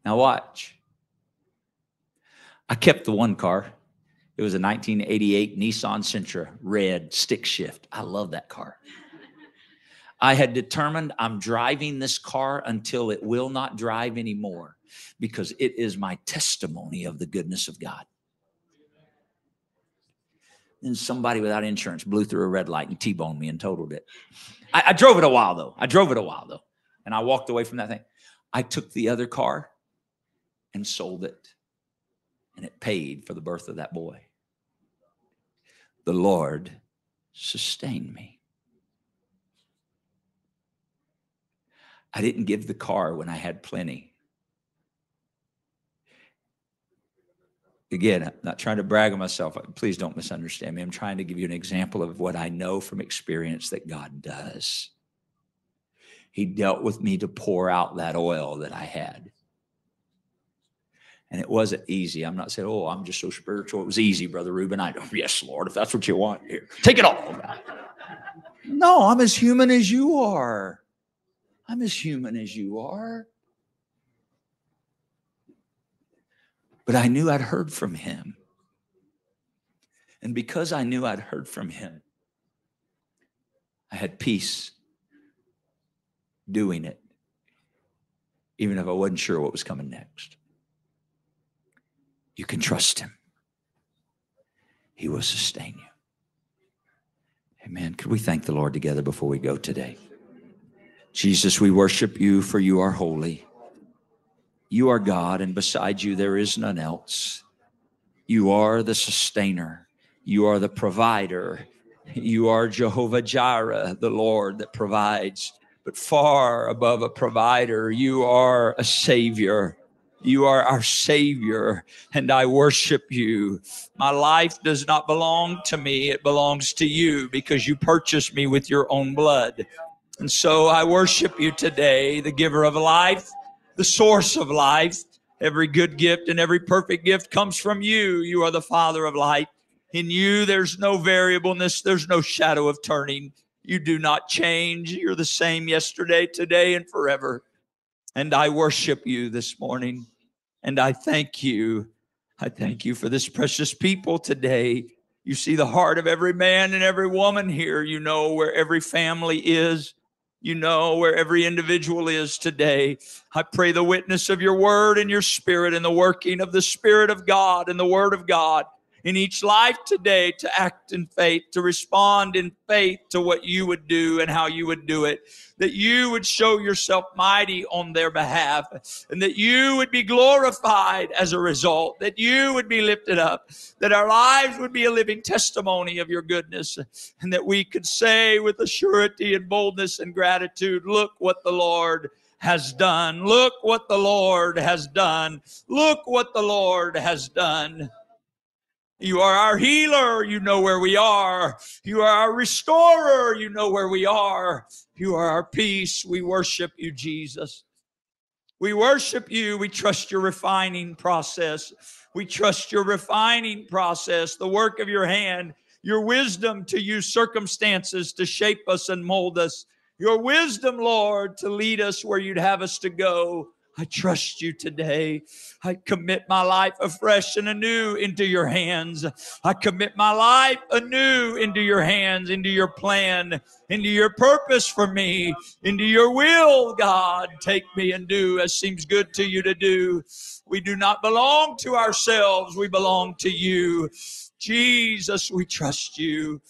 Now, watch. I kept the one car. It was a 1988 Nissan Sentra, red stick shift. I love that car. I had determined I'm driving this car until it will not drive anymore because it is my testimony of the goodness of God. And somebody without insurance blew through a red light and T-boned me and totaled it. I, I drove it a while though. I drove it a while though. And I walked away from that thing. I took the other car and sold it. And it paid for the birth of that boy. The Lord sustained me. I didn't give the car when I had plenty. Again, I'm not trying to brag on myself. Please don't misunderstand me. I'm trying to give you an example of what I know from experience that God does. He dealt with me to pour out that oil that I had. And it wasn't easy. I'm not saying, oh, I'm just so spiritual. It was easy, Brother Reuben. I know, (laughs) yes, Lord, if that's what you want, here, take it all. (laughs) No, I'm as human as you are. I'm as human as you are. But I knew I'd heard from him. And because I knew I'd heard from him, I had peace doing it, even if I wasn't sure what was coming next. You can trust him, he will sustain you. Amen. Could we thank the Lord together before we go today? Jesus, we worship you for you are holy. You are God, and beside you there is none else. You are the sustainer. You are the provider. You are Jehovah Jireh, the Lord that provides. But far above a provider, you are a savior. You are our Savior, and I worship you. My life does not belong to me, it belongs to you because you purchased me with your own blood. And so I worship you today, the giver of life, the source of life. Every good gift and every perfect gift comes from you. You are the Father of light. In you, there's no variableness, there's no shadow of turning. You do not change. You're the same yesterday, today, and forever. And I worship you this morning. And I thank you. I thank you for this precious people today. You see the heart of every man and every woman here. You know where every family is. You know where every individual is today. I pray the witness of your word and your spirit and the working of the spirit of God and the word of God in each life today to act in faith, to respond in faith to what you would do and how you would do it. That you would show yourself mighty on their behalf and that you would be glorified as a result, that you would be lifted up, that our lives would be a living testimony of your goodness, and that we could say with assurity and boldness and gratitude, Look what the Lord has done. Look what the Lord has done. Look what the Lord has done. You are our healer. You know where we are. You are our restorer. You know where we are. You are our peace. We worship you, Jesus. We worship you. We trust your refining process. We trust your refining process, the work of your hand, your wisdom to use circumstances to shape us and mold us, your wisdom, Lord, to lead us where you'd have us to go. I trust you today. I commit my life afresh and anew into your hands. I commit my life anew into your hands, into your plan, into your purpose for me, into your will, God. Take me and do as seems good to you to do. We do not belong to ourselves, we belong to you. Jesus, we trust you.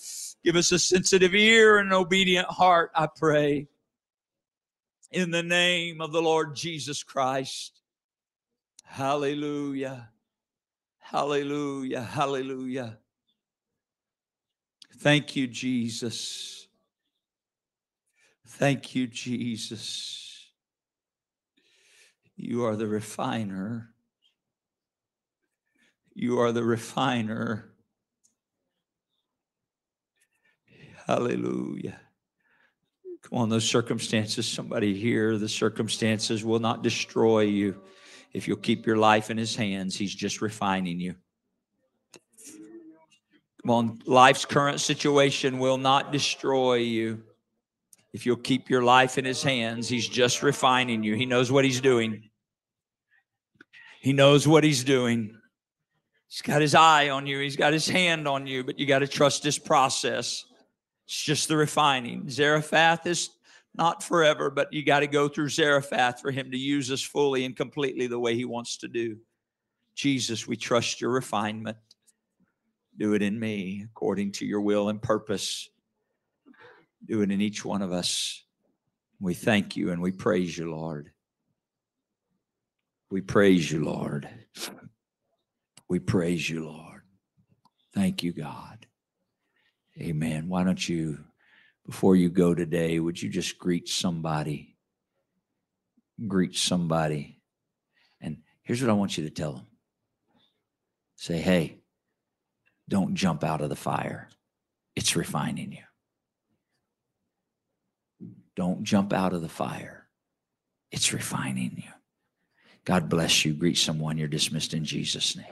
Give us a sensitive ear and an obedient heart, I pray in the name of the Lord Jesus Christ. Hallelujah. Hallelujah. Hallelujah. Thank you, Jesus. Thank you, Jesus. You are the refiner. You are the refiner. Hallelujah. Come on, those circumstances, somebody here, the circumstances will not destroy you if you'll keep your life in His hands. He's just refining you. Come on, life's current situation will not destroy you if you'll keep your life in His hands. He's just refining you. He knows what He's doing. He knows what He's doing. He's got his eye on you, he's got his hand on you, but you got to trust his process. It's just the refining. Zarephath is not forever, but you got to go through Zarephath for him to use us fully and completely the way he wants to do. Jesus, we trust your refinement. Do it in me according to your will and purpose. Do it in each one of us. We thank you and we praise you, Lord. We praise you, Lord. We praise you, Lord. Thank you, God. Amen. Why don't you, before you go today, would you just greet somebody? Greet somebody. And here's what I want you to tell them say, hey, don't jump out of the fire, it's refining you. Don't jump out of the fire, it's refining you. God bless you. Greet someone. You're dismissed in Jesus' name.